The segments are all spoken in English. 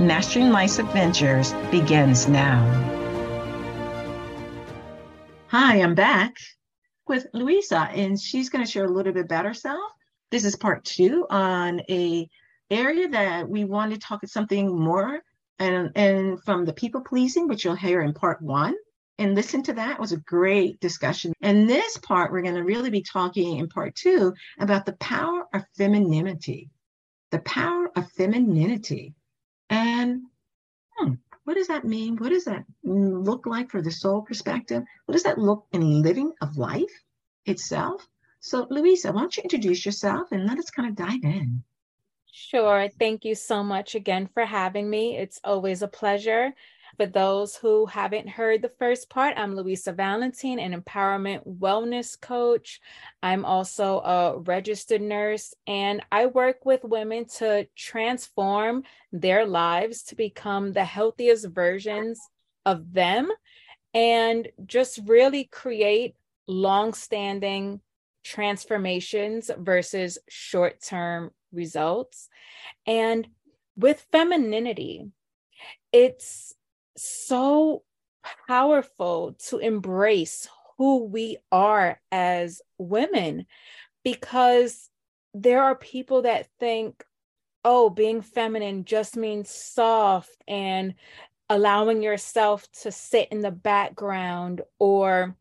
Mastering Life's Adventures begins now. Hi, I'm back with Louisa, and she's going to share a little bit about herself. This is part two on a area that we want to talk something more and and from the people pleasing, which you'll hear in part one. And listen to that it was a great discussion. And this part, we're going to really be talking in part two about the power of femininity. The power of femininity. And hmm, what does that mean? What does that look like for the soul perspective? What does that look in living of life itself? So, Louisa, why don't you introduce yourself and let us kind of dive in? Sure. Thank you so much again for having me. It's always a pleasure. For those who haven't heard the first part, I'm Louisa Valentin, an empowerment wellness coach. I'm also a registered nurse, and I work with women to transform their lives to become the healthiest versions of them and just really create long standing transformations versus short term results. And with femininity, it's so powerful to embrace who we are as women because there are people that think, oh, being feminine just means soft and allowing yourself to sit in the background or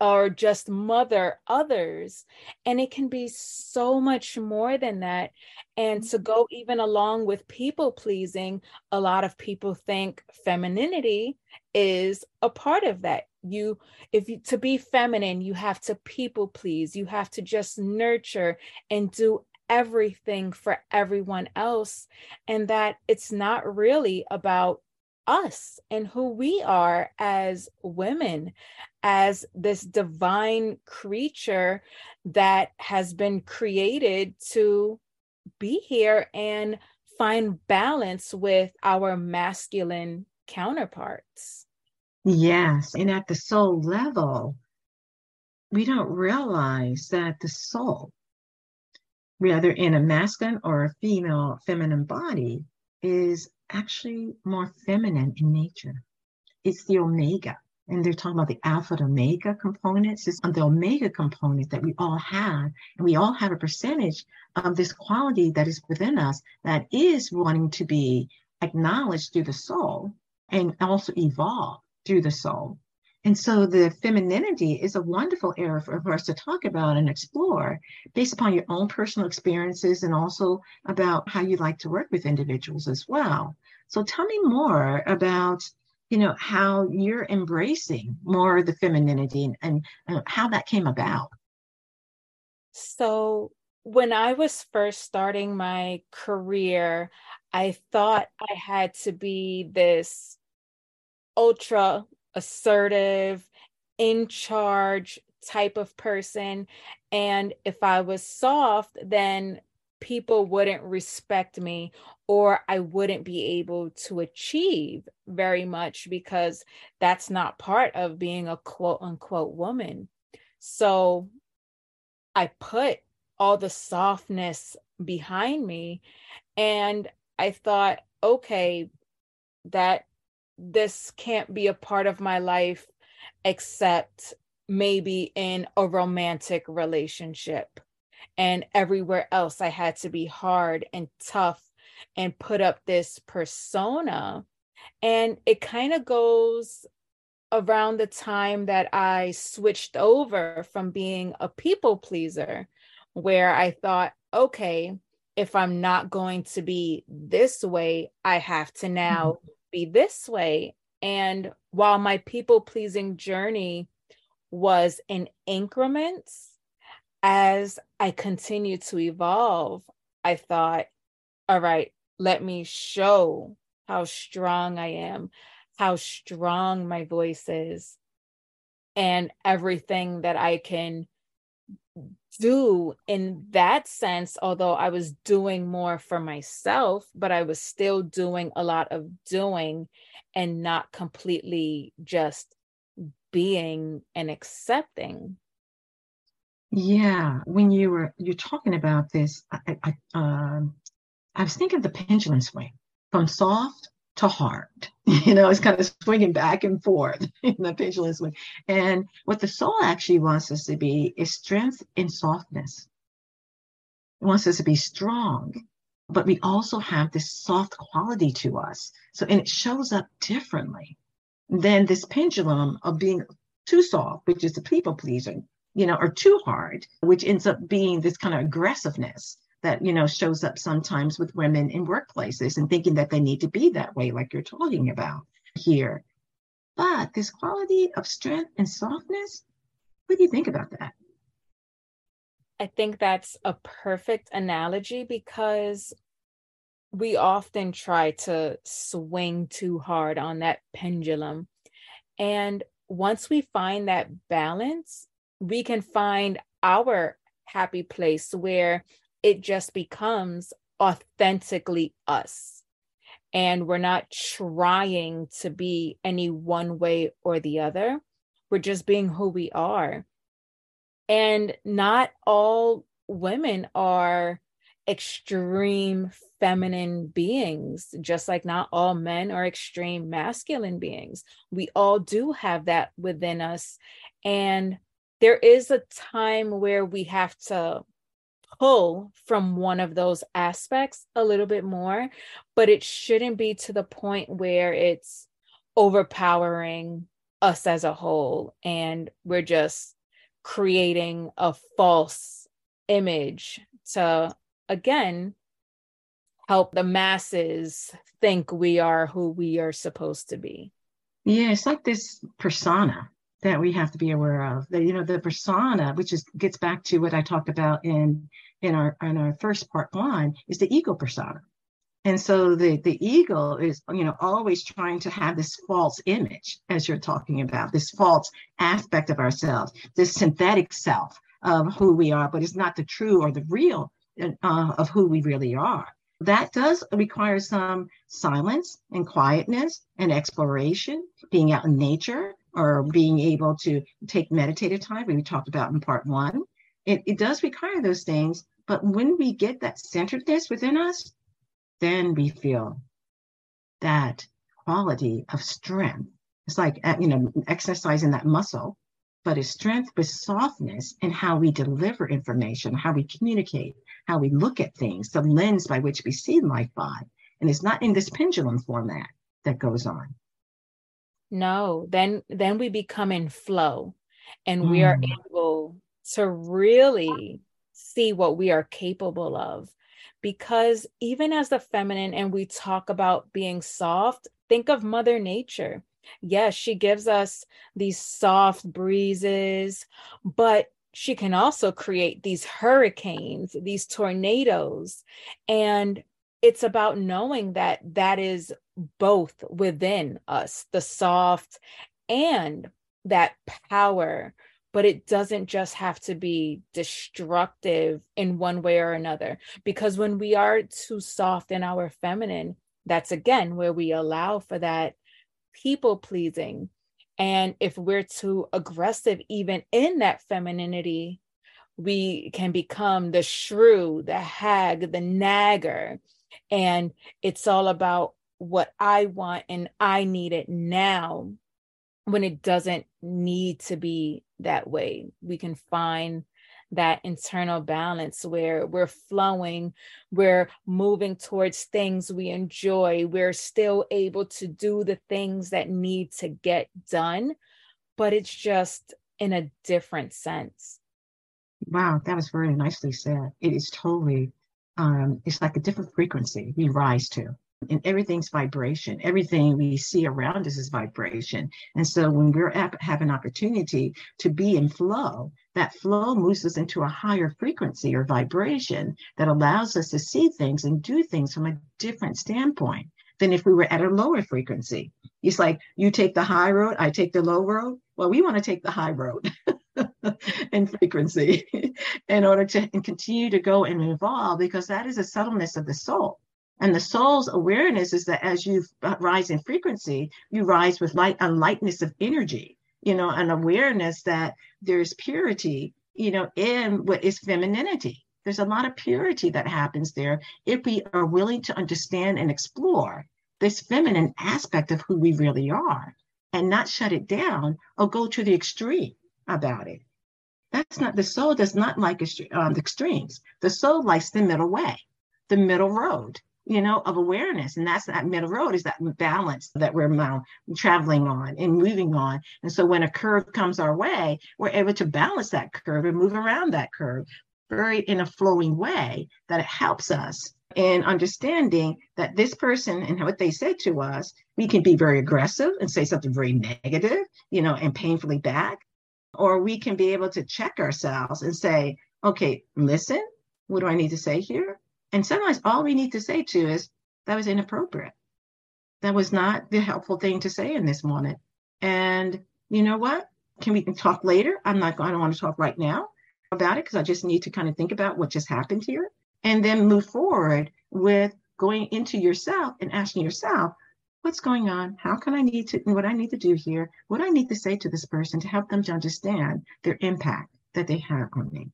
or just mother others and it can be so much more than that and to go mm-hmm. even along with people pleasing a lot of people think femininity is a part of that you if you to be feminine you have to people please you have to just nurture and do everything for everyone else and that it's not really about us and who we are as women, as this divine creature that has been created to be here and find balance with our masculine counterparts. Yes. And at the soul level, we don't realize that the soul, whether in a masculine or a female, feminine body, is actually more feminine in nature. It's the omega. And they're talking about the alpha and omega components. It's the omega component that we all have. And we all have a percentage of this quality that is within us that is wanting to be acknowledged through the soul and also evolve through the soul. And so the femininity is a wonderful area for, for, us to talk about and explore based upon your own personal experiences and also about how you like to work with individuals as well. So tell me more about, you know, how you're embracing more of the femininity and, and, and how that came about. So when I was first starting my career, I thought I had to be this ultra assertive, in charge type of person. And if I was soft, then people wouldn't respect me or I wouldn't be able to achieve very much because that's not part of being a quote unquote woman. So I put all the softness behind me and I thought, okay, that this can't be a part of my life except maybe in a romantic relationship. And everywhere else, I had to be hard and tough and put up this persona. And it kind of goes around the time that I switched over from being a people pleaser, where I thought okay, if I'm not going to be this way, I have to now mm-hmm. Be this way. And while my people pleasing journey was in increments, as I continued to evolve, I thought, all right, let me show how strong I am, how strong my voice is, and everything that I can do in that sense, although I was doing more for myself, but I was still doing a lot of doing and not completely just being and accepting. Yeah, when you were you're talking about this, I, I, um, I was thinking of the pendulum swing from soft to hard. You know, it's kind of swinging back and forth in the pendulum swing. And what the soul actually wants us to be is strength and softness. It wants us to be strong, but we also have this soft quality to us. So, and it shows up differently than this pendulum of being too soft, which is the people pleasing, you know, or too hard, which ends up being this kind of aggressiveness that you know shows up sometimes with women in workplaces and thinking that they need to be that way like you're talking about here. But this quality of strength and softness what do you think about that? I think that's a perfect analogy because we often try to swing too hard on that pendulum. And once we find that balance we can find our happy place where it just becomes authentically us. And we're not trying to be any one way or the other. We're just being who we are. And not all women are extreme feminine beings, just like not all men are extreme masculine beings. We all do have that within us. And there is a time where we have to pull from one of those aspects a little bit more, but it shouldn't be to the point where it's overpowering us as a whole and we're just creating a false image to again help the masses think we are who we are supposed to be. Yeah, it's like this persona that we have to be aware of. That you know, the persona, which is gets back to what I talked about in in our in our first part one, is the ego persona. And so the the ego is you know always trying to have this false image, as you're talking about, this false aspect of ourselves, this synthetic self of who we are, but it's not the true or the real uh, of who we really are. That does require some silence and quietness and exploration, being out in nature, or being able to take meditative time, we talked about in part one. It, it does require those things, but when we get that centeredness within us, then we feel that quality of strength. It's like, uh, you know, exercising that muscle, but it's strength with softness in how we deliver information, how we communicate, how we look at things, the lens by which we see life by. And it's not in this pendulum format that goes on. No, then then we become in flow and we are mm. able to really see what we are capable of. Because even as the feminine, and we talk about being soft, think of Mother Nature. Yes, she gives us these soft breezes, but she can also create these hurricanes, these tornadoes. And it's about knowing that that is both within us the soft and that power but it doesn't just have to be destructive in one way or another. Because when we are too soft in our feminine that's again where we allow for that people pleasing. And if we're too aggressive even in that femininity we can become the shrew the hag the nagger. And it's all about what I want and I need it now when it doesn't need to be that way. We can find that internal balance where we're flowing, we're moving towards things we enjoy, we're still able to do the things that need to get done, but it's just in a different sense. Wow, that was very nicely said. It is totally, um, it's like a different frequency we rise to. And everything's vibration. Everything we see around us is vibration. And so when we're at, have an opportunity to be in flow, that flow moves us into a higher frequency or vibration that allows us to see things and do things from a different standpoint than if we were at a lower frequency. It's like you take the high road, I take the low road. Well, we want to take the high road. in frequency in order to continue to go and evolve because that is a subtleness of the soul. And the soul's awareness is that as you rise in frequency, you rise with light, a lightness of energy, you know, an awareness that there's purity, you know, in what is femininity. There's a lot of purity that happens there if we are willing to understand and explore this feminine aspect of who we really are and not shut it down or go to the extreme about it. That's not the soul does not like um, the extremes. The soul likes the middle way, the middle road, you know, of awareness. And that's that middle road is that balance that we're now traveling on and moving on. And so when a curve comes our way, we're able to balance that curve and move around that curve very in a flowing way that it helps us in understanding that this person and what they said to us, we can be very aggressive and say something very negative, you know, and painfully back or we can be able to check ourselves and say, okay, listen, what do I need to say here? And sometimes all we need to say to is, that was inappropriate. That was not the helpful thing to say in this moment. And you know what? Can we talk later? I'm not going to want to talk right now about it because I just need to kind of think about what just happened here and then move forward with going into yourself and asking yourself, what's going on? How can I need to, what I need to do here? What I need to say to this person to help them to understand their impact that they have on me.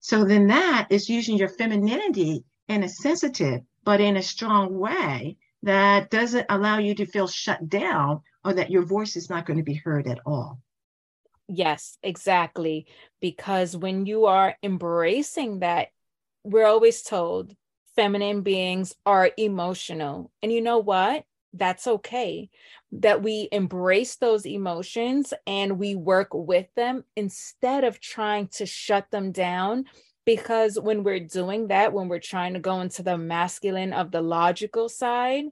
So then that is using your femininity in a sensitive, but in a strong way that doesn't allow you to feel shut down or that your voice is not going to be heard at all. Yes, exactly. Because when you are embracing that, we're always told feminine beings are emotional. And you know what? That's okay that we embrace those emotions and we work with them instead of trying to shut them down. Because when we're doing that when we're trying to go into the masculine of the logical side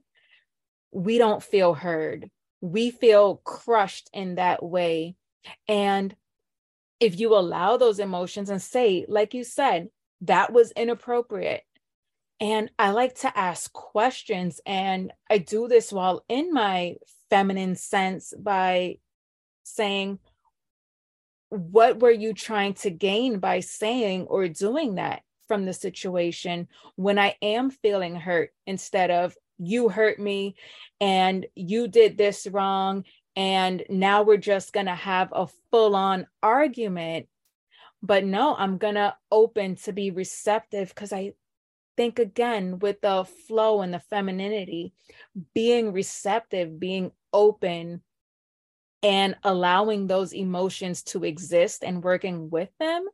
we don't feel heard. We feel crushed in that way. And if you allow those emotions and say like you said that was inappropriate and I like to ask questions. And I do this while in my feminine sense by saying, What were you trying to gain by saying or doing that from the situation when I am feeling hurt instead of you hurt me and you did this wrong? And now we're just going to have a full on argument. But no, I'm to open to be receptive because I think again with the flow and the femininity, being receptive, being open, and allowing those emotions to exist and working with them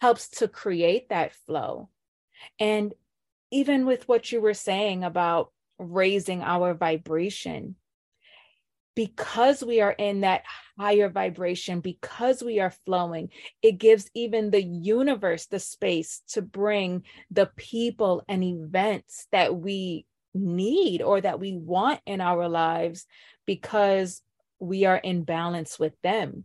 helps to create that flow. And even with what you were saying about raising our vibration, because we are in that higher vibration, because we are flowing, it gives even the universe the space to bring the people and events that we need or that we want in our lives because we are in balance with them.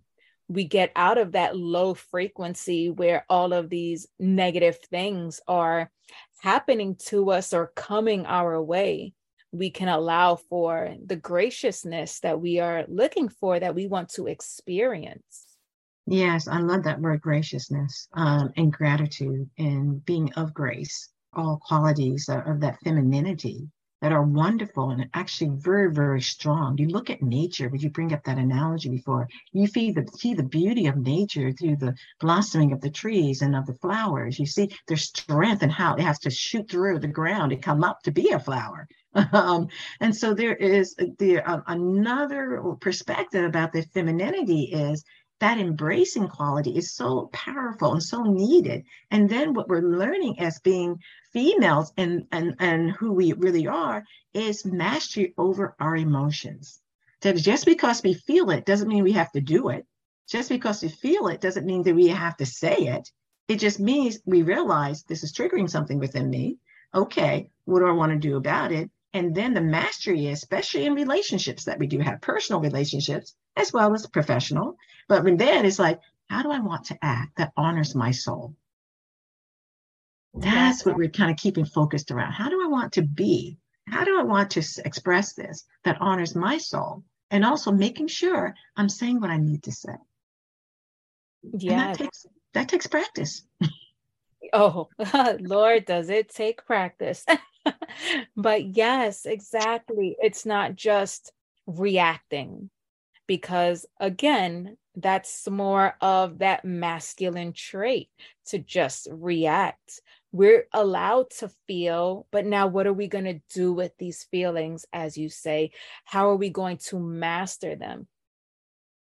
We get out of that low frequency where all of these negative things are happening to us or coming our way we can allow for the graciousness that we are looking for, that we want to experience. Yes, I love that word graciousness um, and gratitude and being of grace, all qualities of, of that femininity that are wonderful and actually very, very strong. You look at nature, but you bring up that analogy before. You see the see the beauty of nature through the blossoming of the trees and of the flowers. You see their strength and how it has to shoot through the ground and come up to be a flower. Um, and so there is the uh, another perspective about the femininity is that embracing quality is so powerful and so needed. And then what we're learning as being females and, and, and who we really are is mastery over our emotions. That just because we feel it doesn't mean we have to do it. Just because we feel it doesn't mean that we have to say it. It just means we realize this is triggering something within me. Okay, what do I want to do about it? And then the mastery, especially in relationships that we do have personal relationships as well as professional. But then it's like, how do I want to act that honors my soul? That's what we're kind of keeping focused around. How do I want to be? How do I want to express this that honors my soul? And also making sure I'm saying what I need to say. Yeah. That takes, that takes practice. Oh, Lord, does it take practice? but yes, exactly. It's not just reacting, because again, that's more of that masculine trait to just react. We're allowed to feel, but now what are we going to do with these feelings, as you say? How are we going to master them?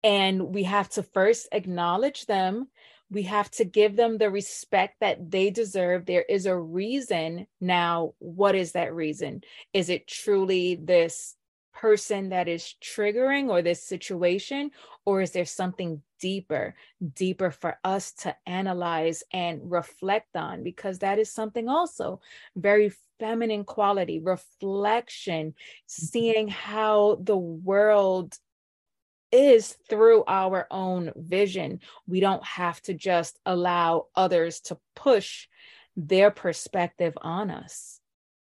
And we have to first acknowledge them we have to give them the respect that they deserve. There is a reason. Now, what is that reason? Is it truly this person that is triggering or this situation? Or is there something deeper, deeper for us to analyze and reflect on? Because that is something also very feminine quality, reflection, mm-hmm. seeing how the world is through our own vision. We don't have to just allow others to push their perspective on us.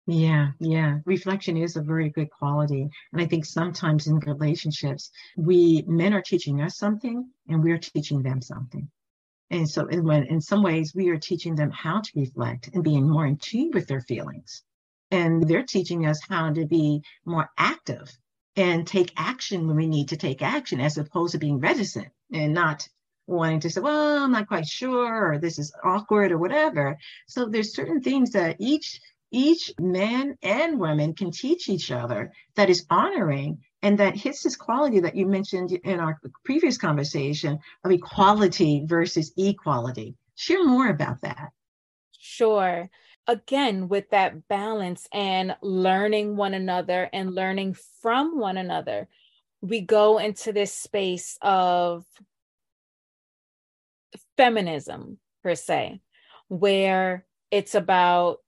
Yeah, yeah. Reflection is a very good quality. And I think sometimes in relationships, we men are teaching us something and we're teaching them something. And so in, when, in some ways we are teaching them how to reflect and being more in tune with their feelings. And they're teaching us how to be more active and take action when we need to take action as opposed to being reticent and not wanting to say, well, I'm not quite sure, or this is awkward, or whatever. So there's certain things that each each man and woman can teach each other that is honoring and that hits this quality that you mentioned in our previous conversation of equality versus equality. Share more about that. Sure again with that balance and learning one another and learning from one another we go into this space of feminism per se where it's about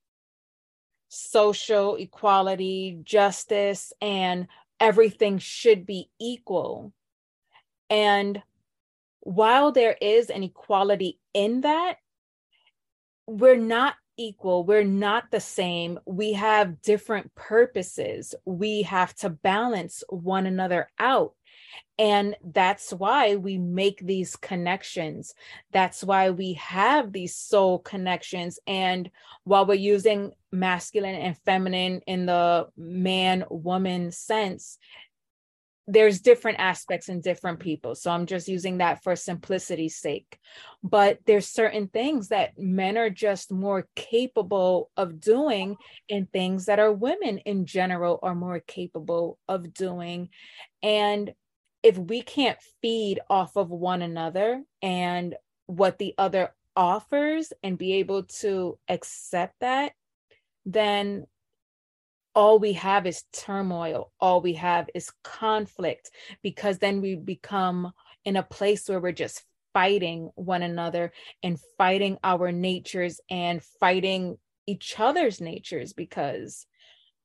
social equality justice and everything should be equal. And while there is an equality in that we're not equal. We're not the same. We have different purposes. We have to balance one another out. And that's why we make these connections. That's why we have these soul connections. And while we're using masculine and feminine in the man woman sense, there's different aspects in different people. So i'm just using that for simplicity's sake. But there's certain things that men are just more capable of doing and things that are women in general are more capable of doing. And if we can't feed off of one another and what the other offers and be able to accept that then all we have is turmoil, all we have is conflict, because then we become in a place where we're just fighting one another and fighting our natures and fighting each other's natures because,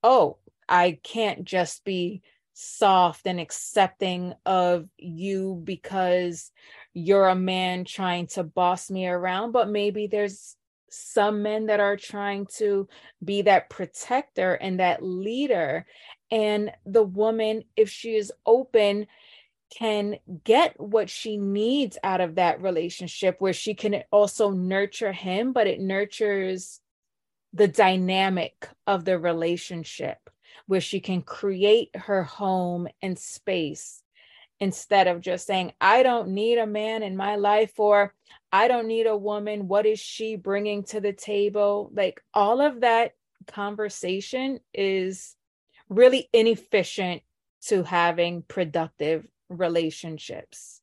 oh, I can't just be soft and accepting of you because you're a man trying to boss me around, but maybe there's some men that are trying to be that protector and that leader. And the woman, if she is open, can get what she needs out of that relationship where she can also nurture him, but it nurtures the dynamic of the relationship where she can create her home and space instead of just saying, I don't need a man in my life or I don't need a woman. What is she bringing to the table? Like all of that conversation is really inefficient to having productive relationships.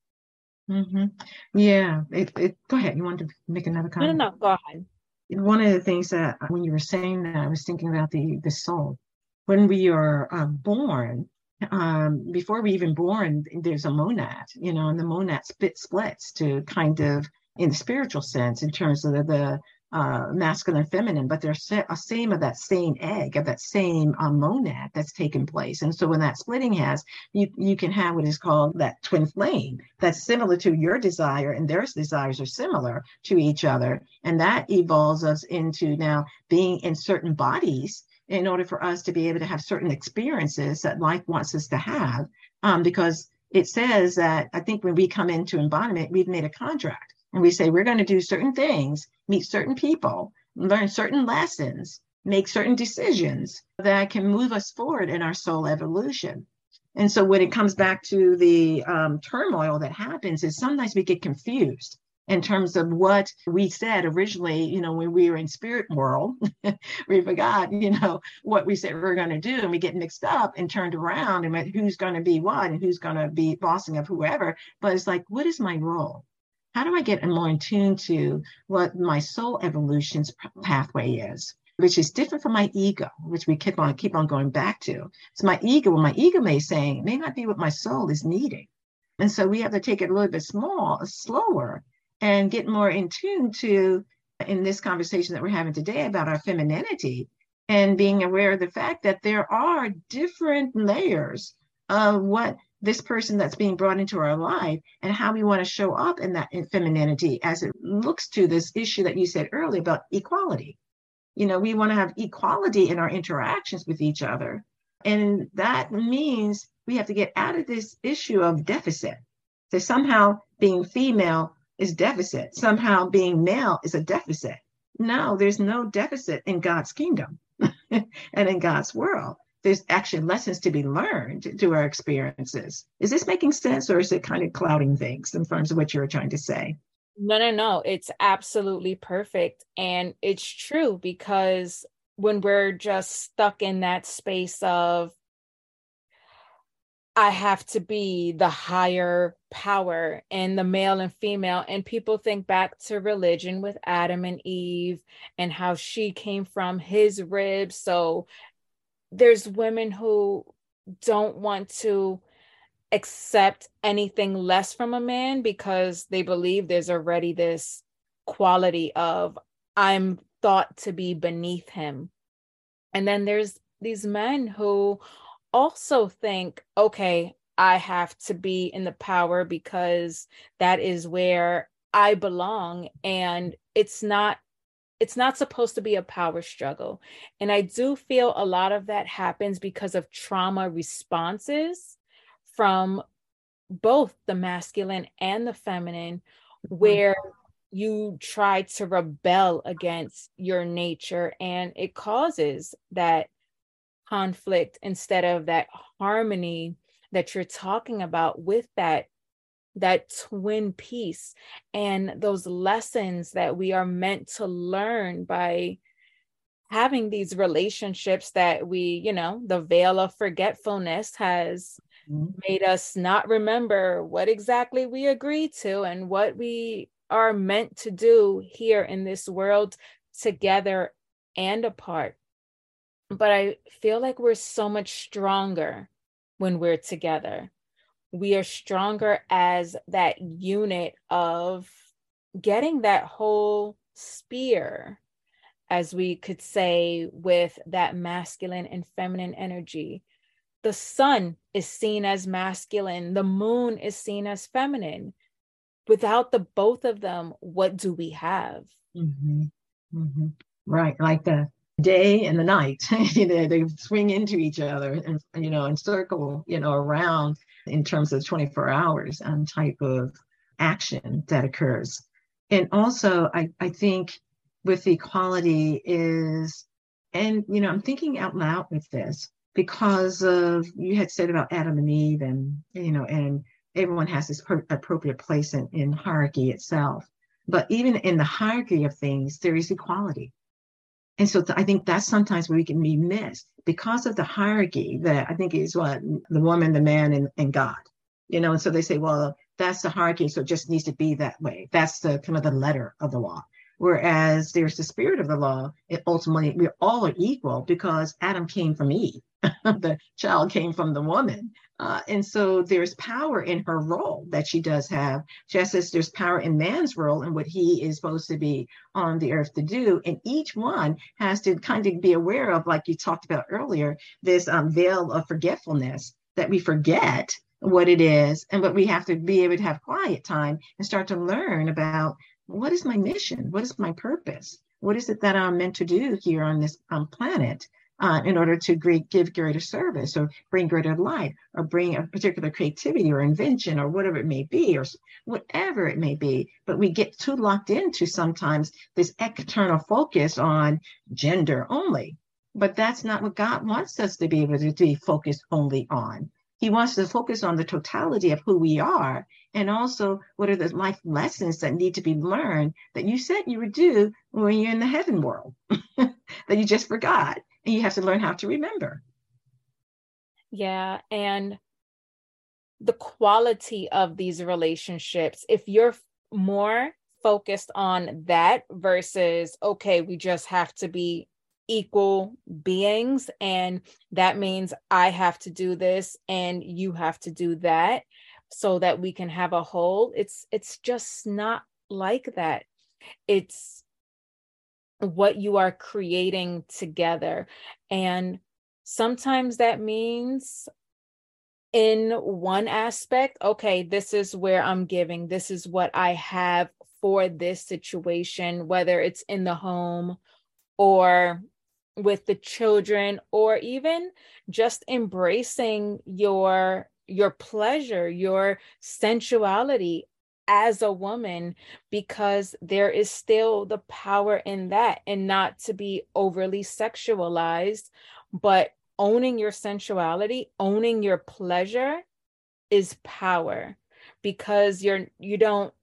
Mm-hmm. Yeah. It, it, go ahead. You want to make another comment? No, no, no. Go ahead. One of the things that when you were saying that, I was thinking about the the soul. When we are uh, born, um, before we even born, there's a monad, you know, and the monad split splits to kind of in the spiritual sense in terms of the, the uh, masculine and feminine, but they're a same of that same egg, of that same uh, monad that's taken place. And so when that splitting has, you, you can have what is called that twin flame that's similar to your desire and their desires are similar to each other. And that evolves us into now being in certain bodies in order for us to be able to have certain experiences that life wants us to have. Um, because it says that I think when we come into embodiment, we've made a contract and we say we're going to do certain things, meet certain people, learn certain lessons, make certain decisions that can move us forward in our soul evolution. And so when it comes back to the um, turmoil that happens, is sometimes we get confused in terms of what we said originally, you know, when we were in spirit world, we forgot, you know, what we said we are going to do. And we get mixed up and turned around and who's going to be what and who's going to be bossing of whoever. But it's like, what is my role? how do I get more in tune to what my soul evolution's pathway is? Which is different from my ego, which we keep on keep on going back to. So my ego, what my ego may say, may not be what my soul is needing. And so we have to take it a little bit small, slower, and get more in tune to in this conversation that we're having today about our femininity and being aware of the fact that there are different layers of what this person that's being brought into our life and how we want to show up in that femininity as it looks to this issue that you said earlier about equality. You know, we want to have equality in our interactions with each other. And that means we have to get out of this issue of deficit. So somehow being female is deficit, somehow being male is a deficit. No, there's no deficit in God's kingdom and in God's world there's actually lessons to be learned through our experiences. Is this making sense or is it kind of clouding things in terms of what you were trying to say? No, no, no. It's absolutely perfect. And it's true because when we're just stuck in that space of, I have to be the higher power and the male and female. And people think back to religion with Adam and Eve and how she came from his ribs. So there's women who don't want to accept anything less from a man because they believe there's already this quality of I'm thought to be beneath him. And then there's these men who also think, okay, I have to be in the power because that is where I belong. And it's not it's not supposed to be a power struggle. And I do feel a lot of that happens because of trauma responses from both the masculine and the feminine, mm-hmm. where you try to rebel against your nature and it causes that conflict instead of that harmony that you're talking about with that that twin piece and those lessons that we are meant to learn by having these relationships that we, you know, the veil of forgetfulness has mm-hmm. made us not remember what exactly we agreed to and what we are meant to do here in this world together and apart. But I feel like we're so much stronger when we're together. We are stronger as that unit of getting that whole spear as we could say with that masculine and feminine energy. The sun is seen as masculine. The moon is seen as feminine. Without the both of them what do we have? Mm-hmm. Mm-hmm. right like the day and the night. Know they swing into each other and you know and circle you know around in terms of 24 hours and type of action that occurs. And also i i think with equality is and you know i'm thinking out loud with this because of you had said about adam and eve and you know and everyone has this per- appropriate place in, in hierarchy itself. But even in the hierarchy of things there is equality and so th- I think that's sometimes where we can be missed because of the hierarchy that I think is what the woman, the man, and, and God. You know, and so they say, well, that's the hierarchy, so it just needs to be that way. That's the kind of the letter of the law. Whereas there's the spirit of the law, it ultimately we're all are equal because Adam came from Eve. the child came from the woman. Uh, and so there's power in her role that she does have, just as there's power in man's role and what he is supposed to be on the earth to do. And each one has to kind of be aware of, like you talked about earlier, this um, veil of forgetfulness that we forget what it is and but we have to be able to have quiet time and start to learn about what is my mission what is my purpose what is it that i'm meant to do here on this um, planet uh, in order to give greater service or bring greater light or bring a particular creativity or invention or whatever it may be or whatever it may be. But we get too locked into sometimes this external focus on gender only. But that's not what God wants us to be able to be focused only on. He wants to focus on the totality of who we are and also what are the life lessons that need to be learned that you said you would do when you're in the heaven world that you just forgot and you have to learn how to remember. Yeah. And the quality of these relationships, if you're more focused on that versus, okay, we just have to be equal beings and that means I have to do this and you have to do that so that we can have a whole it's it's just not like that it's what you are creating together. And sometimes that means in one aspect, okay, this is where I'm giving, this is what I have for this situation, whether it's in the home or with the children or even just embracing your your pleasure your sensuality as a woman because there is still the power in that and not to be overly sexualized but owning your sensuality owning your pleasure is power because you're you don't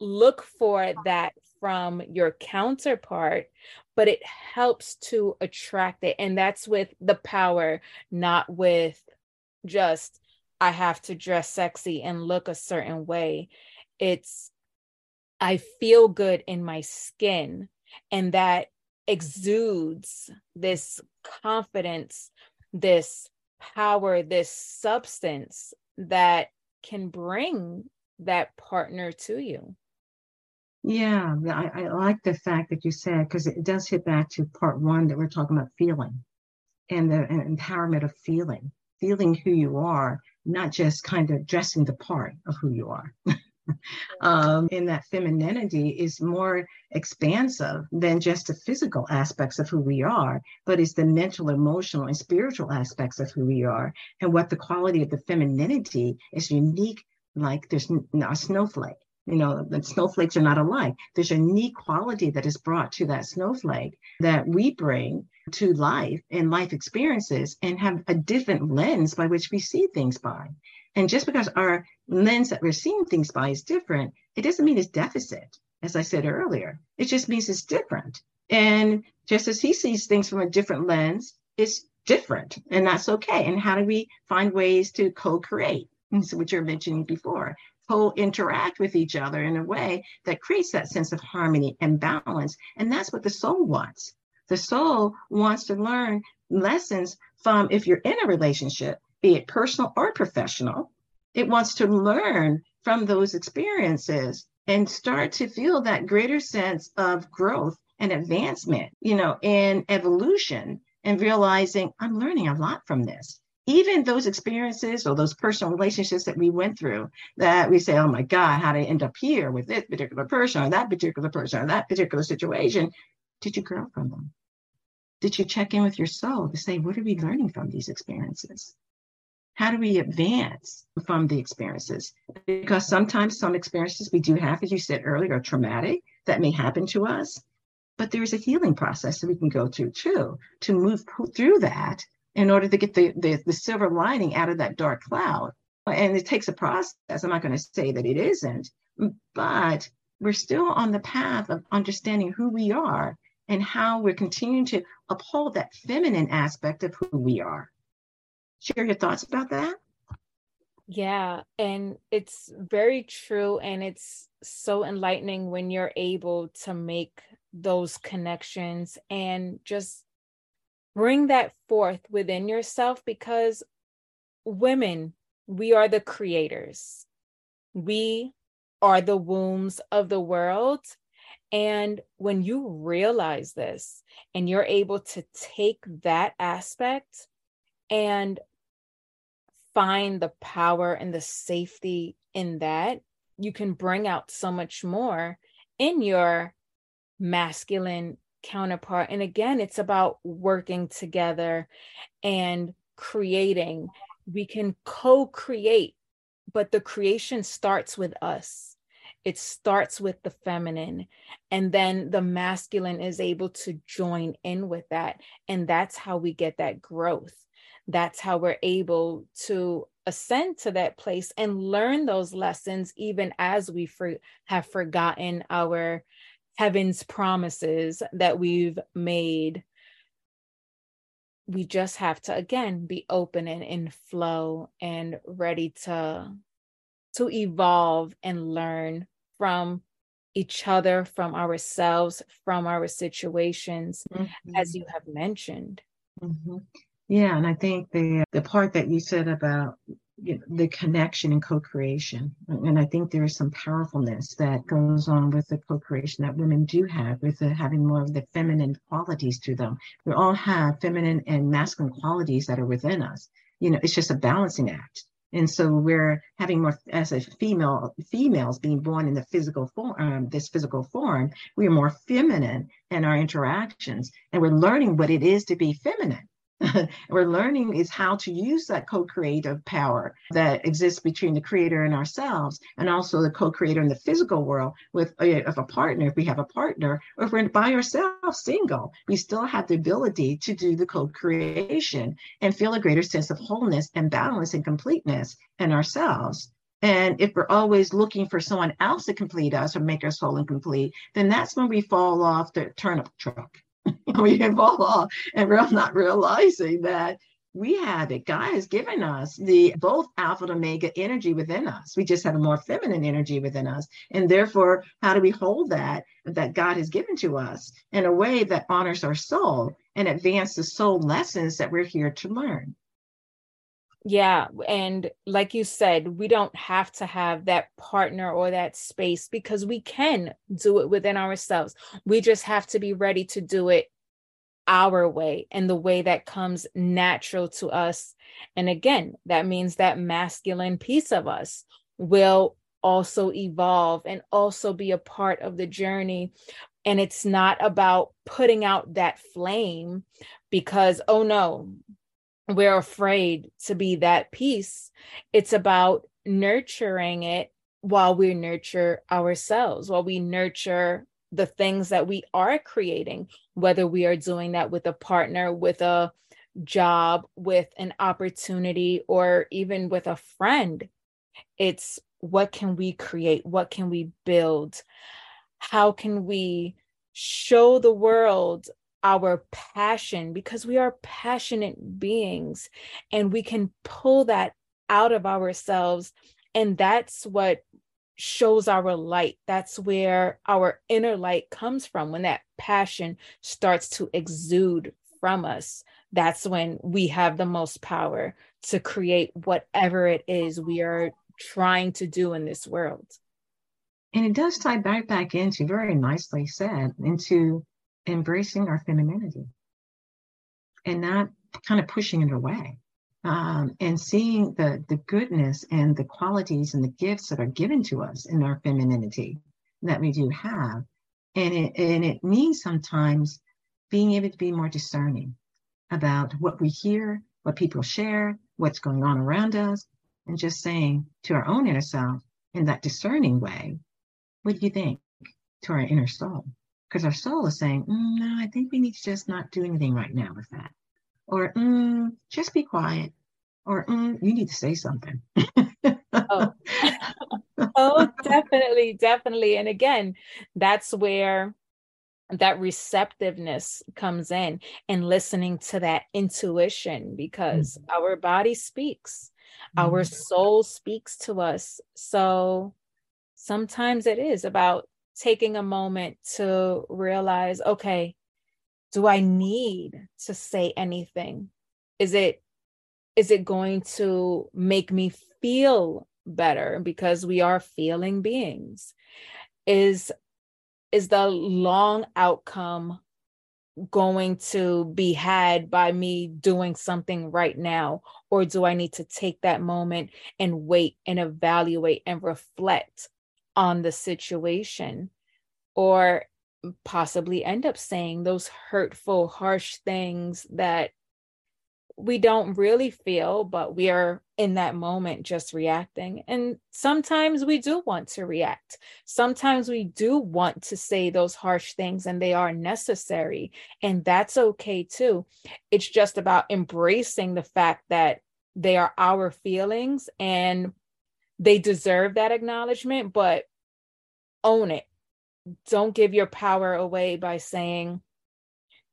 look for that from your counterpart but it helps to attract it. And that's with the power not with just i have to dress sexy and look a certain way it's I feel good in my skin and that exudes this confidence, this power, this substance that can bring that partner to you. Yeah, I, I like the fact that you said because it does hit back to part one that we're talking about feeling and the and empowerment of feeling, feeling who you are, not just kind of dressing the part of who you are. um, in that femininity is more expansive than just the physical aspects of who we are, but it's the mental, emotional, and spiritual aspects of who we are. And what the quality of the femininity is unique, like there's a snowflake. You know, the snowflakes are not alike. There's a unique quality that is brought to that snowflake that we bring to life and life experiences and have a different lens by which we see things by. And just because our lens that we're seeing things by is different, it doesn't mean it's deficit, as I said earlier. It just means it's different. And just as he sees things from a different lens, it's different, and that's okay. And how do we find ways to co create? which you're mentioning before, co interact with each other in a way that creates that sense of harmony and balance. And that's what the soul wants. The soul wants to learn lessons from if you're in a relationship be it personal or professional. It wants to learn from those experiences and start to feel that greater sense of growth and advancement, you know, and evolution and realizing I'm learning a lot from this. Even those experiences or those personal relationships that we went through that we say, oh my God, how did I end up here with this particular person or that particular person or that particular situation? Did you grow from them? Did you check in with your soul to say, what are we learning from these experiences? How do we advance from the experiences? Because sometimes some experiences we do have, as you said earlier, are traumatic that may happen to us, but there's a healing process that we can go through too to move through that in order to get the, the, the silver lining out of that dark cloud. And it takes a process. I'm not going to say that it isn't, but we're still on the path of understanding who we are and how we're continuing to uphold that feminine aspect of who we are share your thoughts about that? Yeah, and it's very true. And it's so enlightening when you're able to make those connections and just bring that forth within yourself because women, we are the creators. We are the wombs of the world. And when you realize this and you're able to take that aspect and find the power and the safety in that, you can bring out so much more in your masculine counterpart. And again, it's about working together and creating. We can co create, but the creation starts with us. It starts with the feminine, and then the masculine is able to join in with that. And that's how we get that growth. That's how we're able to ascend to that place and learn those lessons, even as we for, have forgotten our heaven's promises that we've made. We just have to again be open and in flow and ready to to evolve and learn from each other, from ourselves, from our situations, mm-hmm. as you have mentioned. Mm-hmm. Yeah, and I think the the part that you said about you know, the connection and co-creation, and I think there is some powerfulness that goes on with the co-creation that women do have with the, having more of the feminine qualities to them. We all have feminine and masculine qualities that are within us. You know, it's just a balancing act. And so we're having more as a female females being born in the physical form, um, this physical form, we are more feminine in our interactions, and we're learning what it is to be feminine we're learning is how to use that co-creative power that exists between the creator and ourselves and also the co-creator in the physical world with eh, a, a partner if we have a partner or if we're by ourselves single we still have the ability to do the co-creation and feel a greater sense of wholeness and balance and completeness in ourselves and if we're always looking for someone else to complete us or make us whole and complete, then that's when we fall off the turnip truck. We fall off and we're not realizing that we have it. God has given us the both alpha and omega energy within us. We just have a more feminine energy within us. And therefore, how do we hold that that God has given to us in a way that honors our soul and advance the soul lessons that we're here to learn? Yeah. And like you said, we don't have to have that partner or that space because we can do it within ourselves. We just have to be ready to do it our way and the way that comes natural to us. And again, that means that masculine piece of us will also evolve and also be a part of the journey. And it's not about putting out that flame because, oh no, we're afraid to be that piece. It's about nurturing it while we nurture ourselves, while we nurture the things that we are creating, whether we are doing that with a partner, with a job, with an opportunity, or even with a friend. It's what can we create? What can we build? How can we show the world our passion because we are passionate beings and we can pull that out of ourselves. And that's what shows our light. That's where our inner light comes from when that passion starts to exude from us. That's when we have the most power to create whatever it is we are trying to do in this world. And it does tie back back into very nicely said into embracing our femininity and not kind of pushing it away um, and seeing the the goodness and the qualities and the gifts that are given to us in our femininity that we do have. And it and it means sometimes being able to be more discerning about what we hear what people share what's going on around us and just saying to our own inner self in that discerning way what do you think? to our inner soul because our soul is saying, mm, no, I think we need to just not do anything right now with that. Or mm, just be quiet. Or mm, you need to say something. oh. oh, definitely, definitely. And again, that's where that receptiveness comes in and listening to that intuition because mm-hmm. our body speaks, mm-hmm. our soul speaks to us. So sometimes it is about taking a moment to realize okay, do I need to say anything? Is it is it going to make me feel better because we are feeling beings? Is is the long outcome going to be had by me doing something right now? Or do I need to take that moment and wait and evaluate and reflect on the situation? Or possibly end up saying those hurtful, harsh things that we don't really feel, but we are in that moment just reacting. And sometimes we do want to react. Sometimes we do want to say those harsh things and they are necessary. And that's okay too. It's just about embracing the fact that they are our feelings and they deserve that acknowledgement, but own it. Don't give your power away by saying,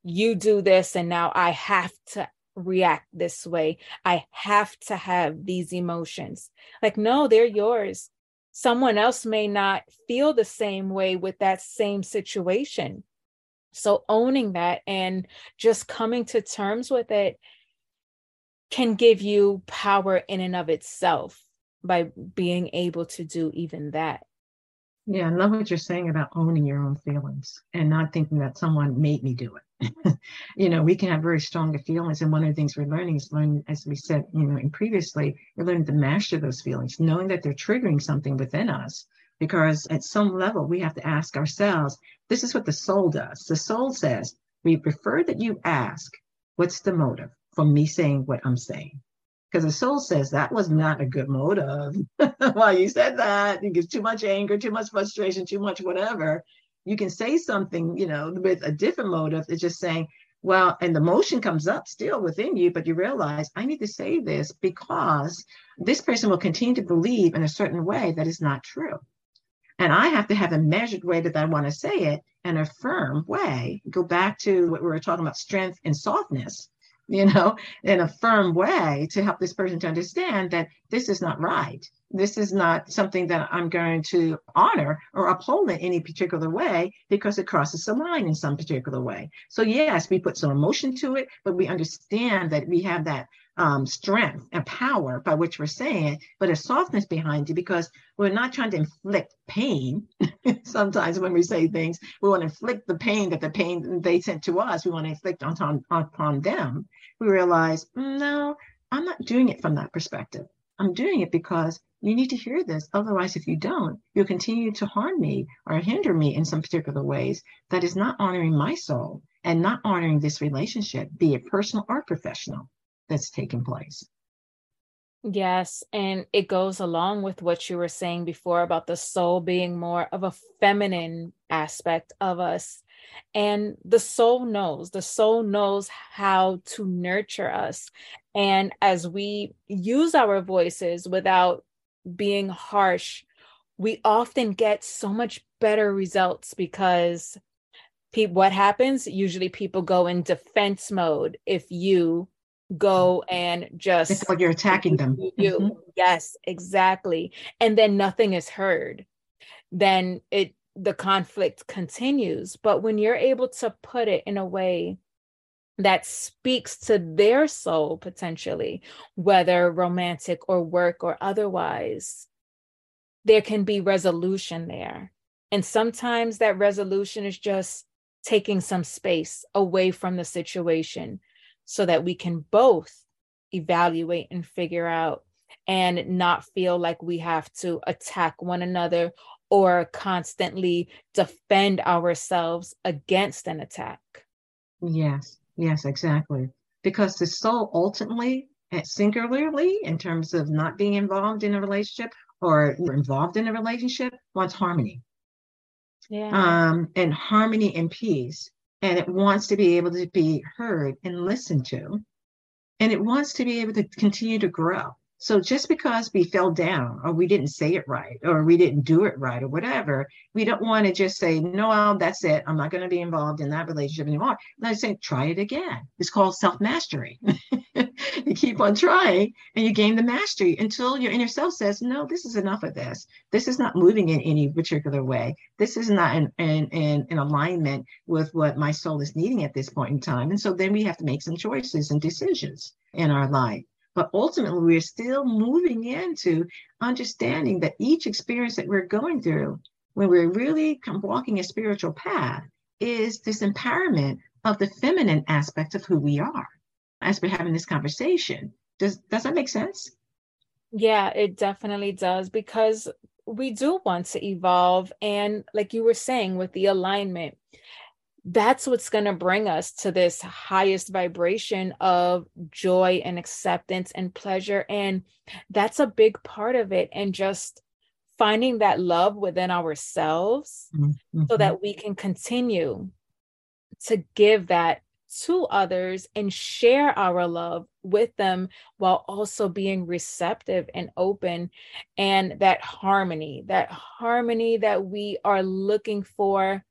you do this and now I have to react this way. I have to have these emotions. Like, no, they're yours. Someone else may not feel the same way with that same situation. So, owning that and just coming to terms with it can give you power in and of itself by being able to do even that. Yeah, I love what you're saying about owning your own feelings and not thinking that someone made me do it. you know, we can have very strong feelings, and one of the things we're learning is learning, as we said, you know, and previously, we're learning to master those feelings, knowing that they're triggering something within us. Because at some level, we have to ask ourselves, this is what the soul does. The soul says, we prefer that you ask, what's the motive for me saying what I'm saying? Because the soul says that was not a good motive. Why you said that? You get too much anger, too much frustration, too much whatever. You can say something, you know, with a different motive. It's just saying, well, and the motion comes up still within you, but you realize I need to say this because this person will continue to believe in a certain way that is not true. And I have to have a measured way that I want to say it and a firm way. Go back to what we were talking about strength and softness you know, in a firm way to help this person to understand that this is not right. This is not something that I'm going to honor or uphold in any particular way because it crosses a line in some particular way. So, yes, we put some emotion to it, but we understand that we have that um, strength and power by which we're saying, but a softness behind it because we're not trying to inflict pain. Sometimes when we say things, we want to inflict the pain that the pain they sent to us, we want to inflict on, upon them. We realize, mm, no, I'm not doing it from that perspective. I'm doing it because you need to hear this. Otherwise, if you don't, you'll continue to harm me or hinder me in some particular ways that is not honoring my soul and not honoring this relationship, be it personal or professional that's taking place. Yes. And it goes along with what you were saying before about the soul being more of a feminine aspect of us. And the soul knows, the soul knows how to nurture us. And as we use our voices without being harsh, we often get so much better results because pe- what happens? Usually people go in defense mode if you go and just it's like you're attacking them you mm-hmm. yes exactly and then nothing is heard then it the conflict continues but when you're able to put it in a way that speaks to their soul potentially whether romantic or work or otherwise there can be resolution there and sometimes that resolution is just taking some space away from the situation so that we can both evaluate and figure out and not feel like we have to attack one another or constantly defend ourselves against an attack. Yes, yes, exactly. Because the soul ultimately, eh, singularly, in terms of not being involved in a relationship or involved in a relationship, wants harmony. Yeah. Um, and harmony and peace and it wants to be able to be heard and listened to and it wants to be able to continue to grow so just because we fell down or we didn't say it right or we didn't do it right or whatever we don't want to just say no that's it i'm not going to be involved in that relationship anymore let's say try it again it's called self-mastery you you keep on trying and you gain the mastery until your inner self says, no, this is enough of this. This is not moving in any particular way. This is not in, in, in, in alignment with what my soul is needing at this point in time. And so then we have to make some choices and decisions in our life. But ultimately, we're still moving into understanding that each experience that we're going through, when we're really walking a spiritual path, is this empowerment of the feminine aspect of who we are as we're having this conversation. Does does that make sense? Yeah, it definitely does because we do want to evolve and like you were saying with the alignment that's what's going to bring us to this highest vibration of joy and acceptance and pleasure and that's a big part of it and just finding that love within ourselves mm-hmm. so that we can continue to give that to others and share our love with them while also being receptive and open and that harmony that harmony that we are looking for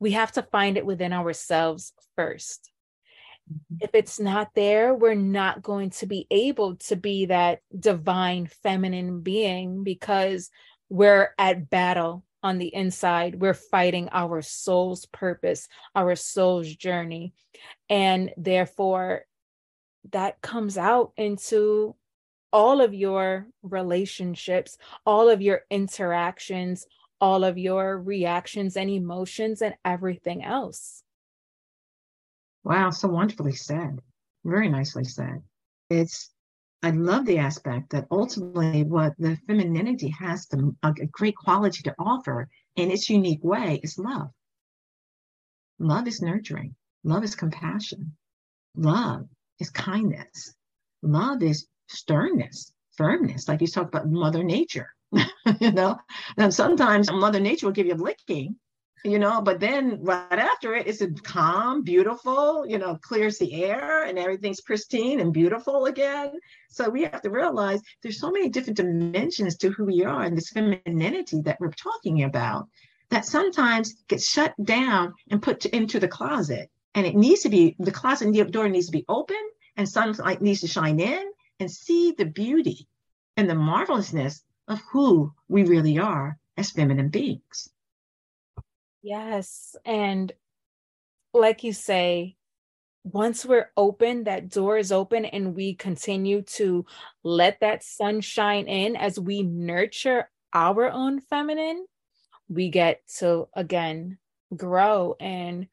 we have to find it within ourselves 1st mm-hmm. If it's not there, we're not going to be able to be that divine feminine being because we're at battle on the inside. We're fighting our soul's purpose, our soul's journey. And therefore, that comes out into all of your relationships, all of your interactions, all of your reactions and emotions and everything else. Wow, so wonderfully said. Very nicely said. It's I love the aspect that ultimately what the femininity has a, a great quality to offer in its unique way is love. Love is nurturing. Love is compassion. Love is kindness. Love is sternness, firmness, like you talked about Mother Nature. you know, and sometimes Mother Nature will give you a licking, you know, but then right after it, it's calm, beautiful, you know, clears the air and everything's pristine and beautiful again. So we have to realize there's so many different dimensions to who we are and this femininity that we're talking about that sometimes gets shut down and put to, into the closet. And it needs to be the closet door needs to be open and sunlight needs to shine in and see the beauty and the marvelousness of who we really are as feminine beings. Yes. And like you say, once we're open, that door is open, and we continue to let that sun shine in as we nurture our own feminine, we get to again grow and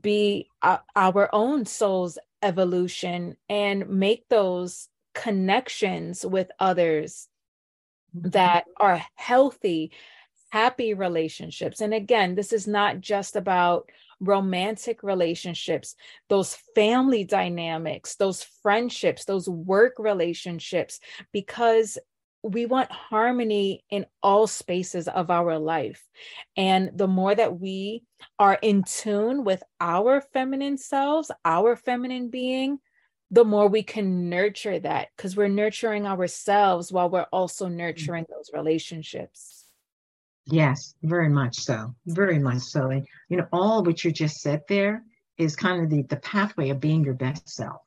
be our own soul's evolution and make those connections with others. Mm-hmm. that are healthy, happy relationships. And again, this is not just about romantic relationships, those family dynamics, those friendships, those work relationships, because we want harmony in all spaces of our life. And the more that we are in tune with our feminine selves, our feminine being, the more we can nurture that because we're nurturing ourselves while we're also mm. nurturing those relationships. Yes, very much so. Very much so. And you know, all what you just said there is kind of the, the pathway of being your best self.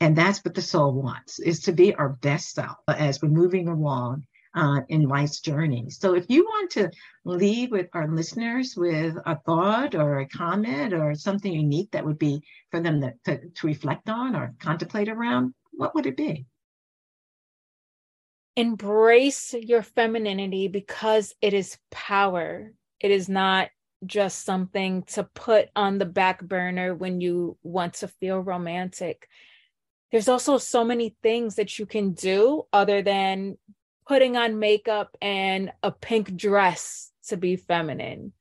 And that's what the soul wants is to be our best self as we're moving along uh, in life's journey. So if you want to leave with our listeners with a thought or a comment or something unique that would be for them to, to, to reflect on or contemplate around, what would it be? Embrace your femininity because it is power. It is not just something to put on the back burner when you want to feel romantic. There's also so many things that you can do other than putting on makeup and a pink dress to be feminine.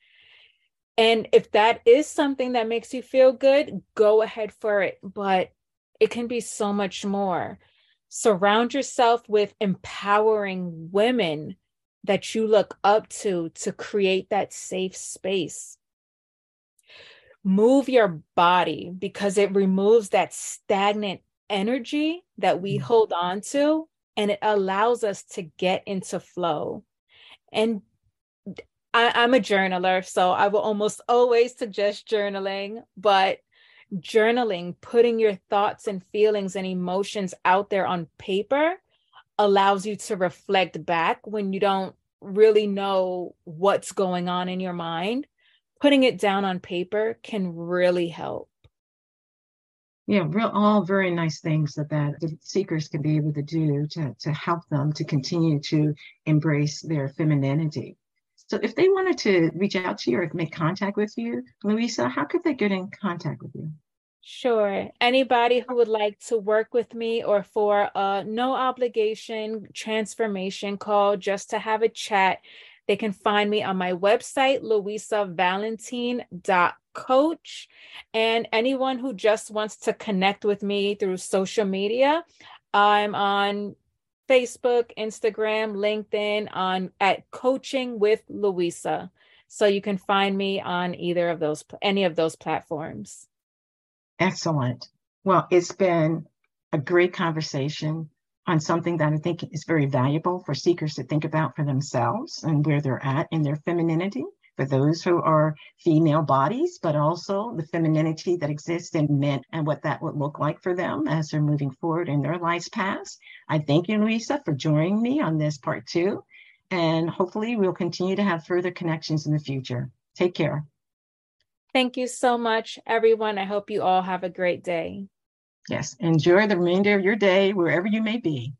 And if that is something that makes you feel good, go ahead for it. But it can be so much more. Surround yourself with empowering women that you look up to to create that safe space. Move your body because it removes that stagnant energy that we mm. hold on to and it allows us to get into flow. And I, am a journaler, so I will almost always suggest journaling, but journaling, putting your thoughts and feelings and emotions out there on paper allows you to reflect back when you don't really know what's going on in your mind. Putting it down on paper can really help. Yeah, real all very nice things that, that the seekers can be able to do to, to help them to continue to embrace their femininity. So if they wanted to reach out to you or make contact with you, Louisa, how could they get in contact with you? Sure. Anybody who would like to work with me or for a no obligation transformation call just to have a chat, they can find me on my website, louisavalentin.coach. And anyone who just wants to connect with me through social media, I'm on Facebook, Instagram, LinkedIn on at Coaching with Louisa. So you can find me on either of those any of those platforms. Excellent. Well, it's been a great conversation on something that I think is very valuable for seekers to think about for themselves and where they're at in their femininity for those who are female bodies, but also the femininity that exists in men and what that would look like for them as they're moving forward in their life's past. I thank you, Louisa, for joining me on this part two. And hopefully, we'll continue to have further connections in the future. Take care. Thank you so much, everyone. I hope you all have a great day. Yes. Enjoy the remainder of your day wherever you may be.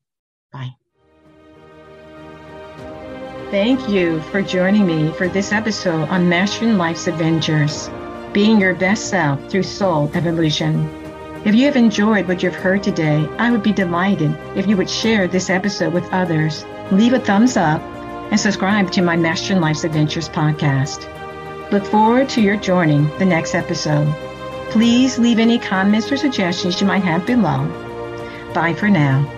Bye. Thank you for joining me for this episode on Mastering Life's Adventures, being your best self through soul evolution. If you have enjoyed what you've heard today, I would be delighted if you would share this episode with others, leave a thumbs up, and subscribe to my Mastering Life's Adventures podcast. Look forward to your joining the next episode. Please leave any comments or suggestions you might have below. Bye for now.